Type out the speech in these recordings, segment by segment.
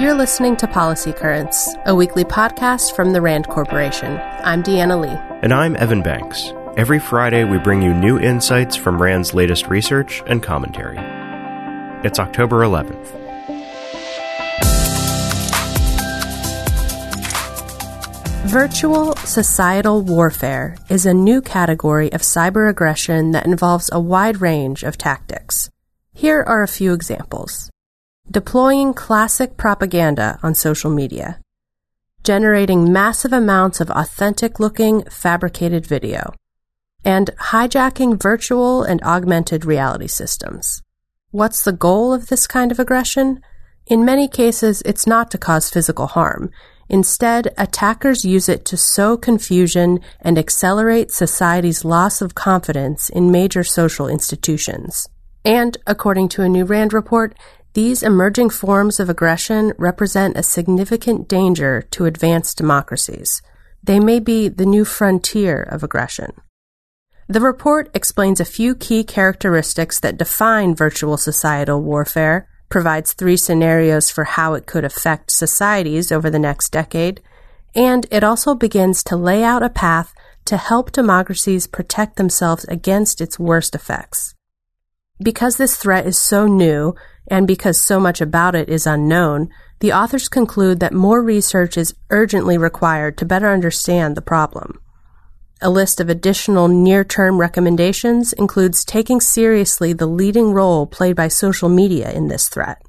You're listening to Policy Currents, a weekly podcast from the RAND Corporation. I'm Deanna Lee. And I'm Evan Banks. Every Friday, we bring you new insights from RAND's latest research and commentary. It's October 11th. Virtual societal warfare is a new category of cyber aggression that involves a wide range of tactics. Here are a few examples. Deploying classic propaganda on social media. Generating massive amounts of authentic looking fabricated video. And hijacking virtual and augmented reality systems. What's the goal of this kind of aggression? In many cases, it's not to cause physical harm. Instead, attackers use it to sow confusion and accelerate society's loss of confidence in major social institutions. And, according to a new RAND report, these emerging forms of aggression represent a significant danger to advanced democracies. They may be the new frontier of aggression. The report explains a few key characteristics that define virtual societal warfare, provides three scenarios for how it could affect societies over the next decade, and it also begins to lay out a path to help democracies protect themselves against its worst effects. Because this threat is so new, and because so much about it is unknown, the authors conclude that more research is urgently required to better understand the problem. A list of additional near term recommendations includes taking seriously the leading role played by social media in this threat,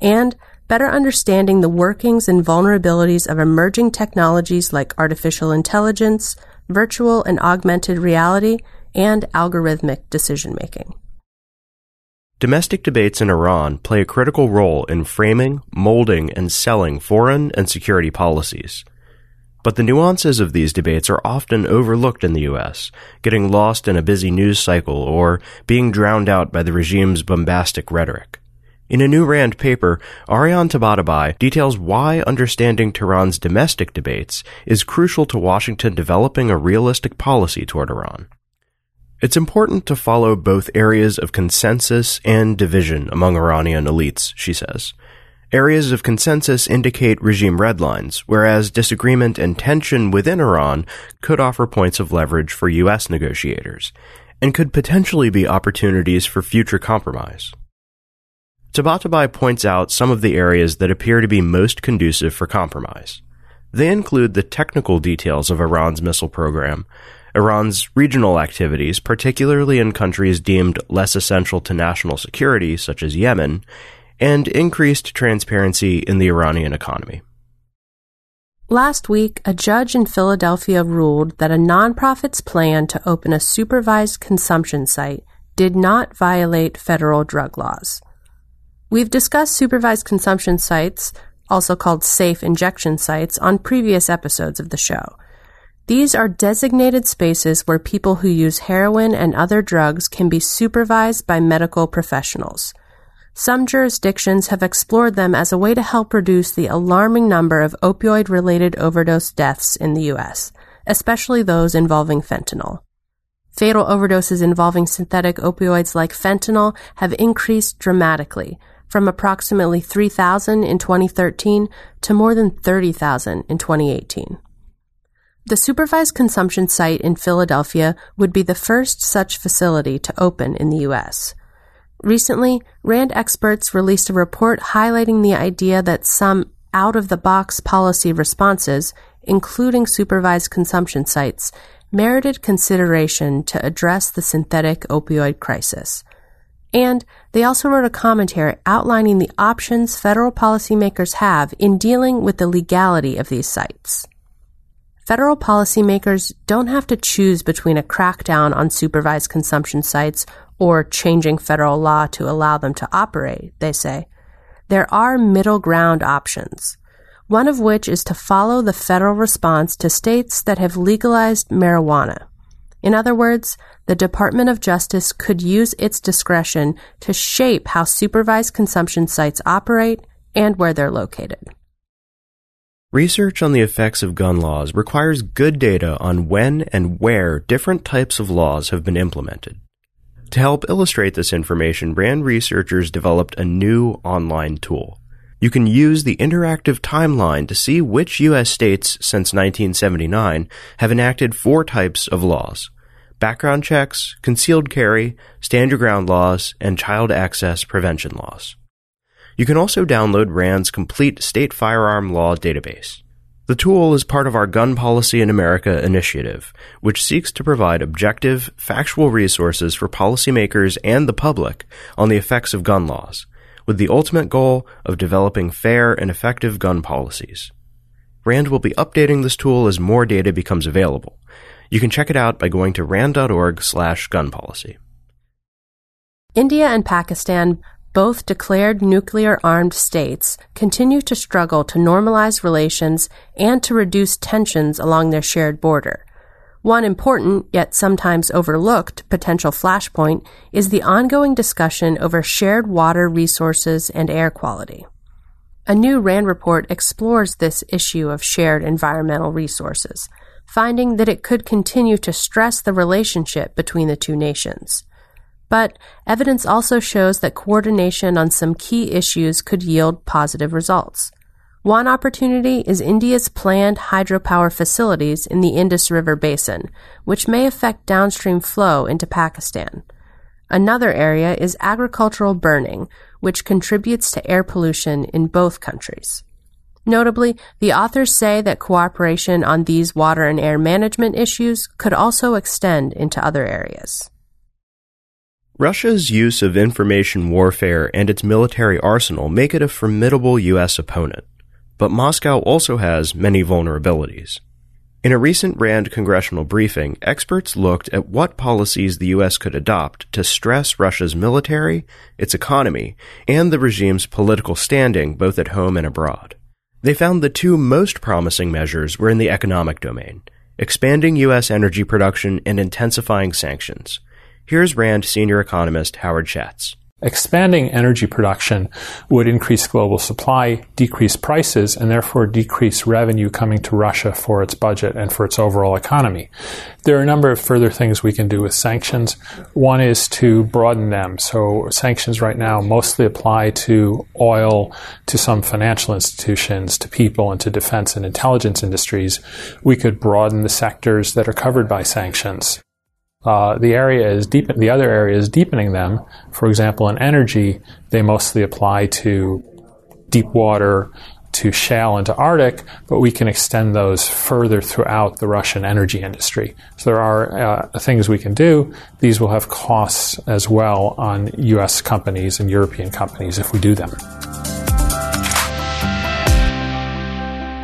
and better understanding the workings and vulnerabilities of emerging technologies like artificial intelligence, virtual and augmented reality, and algorithmic decision making. Domestic debates in Iran play a critical role in framing, molding, and selling foreign and security policies. But the nuances of these debates are often overlooked in the US, getting lost in a busy news cycle or being drowned out by the regime's bombastic rhetoric. In a new RAND paper, Ariane Tabatabai details why understanding Tehran's domestic debates is crucial to Washington developing a realistic policy toward Iran. It's important to follow both areas of consensus and division among Iranian elites, she says. Areas of consensus indicate regime red lines, whereas disagreement and tension within Iran could offer points of leverage for U.S. negotiators, and could potentially be opportunities for future compromise. Tabatabai points out some of the areas that appear to be most conducive for compromise. They include the technical details of Iran's missile program, Iran's regional activities, particularly in countries deemed less essential to national security, such as Yemen, and increased transparency in the Iranian economy. Last week, a judge in Philadelphia ruled that a nonprofit's plan to open a supervised consumption site did not violate federal drug laws. We've discussed supervised consumption sites, also called safe injection sites, on previous episodes of the show. These are designated spaces where people who use heroin and other drugs can be supervised by medical professionals. Some jurisdictions have explored them as a way to help reduce the alarming number of opioid related overdose deaths in the U.S., especially those involving fentanyl. Fatal overdoses involving synthetic opioids like fentanyl have increased dramatically, from approximately 3,000 in 2013 to more than 30,000 in 2018. The supervised consumption site in Philadelphia would be the first such facility to open in the U.S. Recently, RAND experts released a report highlighting the idea that some out of the box policy responses, including supervised consumption sites, merited consideration to address the synthetic opioid crisis. And they also wrote a commentary outlining the options federal policymakers have in dealing with the legality of these sites. Federal policymakers don't have to choose between a crackdown on supervised consumption sites or changing federal law to allow them to operate, they say. There are middle ground options, one of which is to follow the federal response to states that have legalized marijuana. In other words, the Department of Justice could use its discretion to shape how supervised consumption sites operate and where they're located. Research on the effects of gun laws requires good data on when and where different types of laws have been implemented. To help illustrate this information, RAND researchers developed a new online tool. You can use the interactive timeline to see which U.S. states since 1979 have enacted four types of laws background checks, concealed carry, stand your ground laws, and child access prevention laws. You can also download RAND's complete state firearm law database. The tool is part of our Gun Policy in America initiative, which seeks to provide objective, factual resources for policymakers and the public on the effects of gun laws, with the ultimate goal of developing fair and effective gun policies. RAND will be updating this tool as more data becomes available. You can check it out by going to rand.org slash gun policy. India and Pakistan both declared nuclear armed states continue to struggle to normalize relations and to reduce tensions along their shared border. One important, yet sometimes overlooked, potential flashpoint is the ongoing discussion over shared water resources and air quality. A new RAND report explores this issue of shared environmental resources, finding that it could continue to stress the relationship between the two nations. But evidence also shows that coordination on some key issues could yield positive results. One opportunity is India's planned hydropower facilities in the Indus River basin, which may affect downstream flow into Pakistan. Another area is agricultural burning, which contributes to air pollution in both countries. Notably, the authors say that cooperation on these water and air management issues could also extend into other areas. Russia's use of information warfare and its military arsenal make it a formidable U.S. opponent, but Moscow also has many vulnerabilities. In a recent RAND congressional briefing, experts looked at what policies the U.S. could adopt to stress Russia's military, its economy, and the regime's political standing both at home and abroad. They found the two most promising measures were in the economic domain expanding U.S. energy production and intensifying sanctions. Here's RAND senior economist Howard Shatz. Expanding energy production would increase global supply, decrease prices, and therefore decrease revenue coming to Russia for its budget and for its overall economy. There are a number of further things we can do with sanctions. One is to broaden them. So sanctions right now mostly apply to oil, to some financial institutions, to people, and to defense and intelligence industries. We could broaden the sectors that are covered by sanctions. Uh, the area is deep. The other area is deepening them. For example, in energy, they mostly apply to deep water, to shale, and to Arctic, but we can extend those further throughout the Russian energy industry. So there are uh, things we can do. These will have costs as well on U.S. companies and European companies if we do them.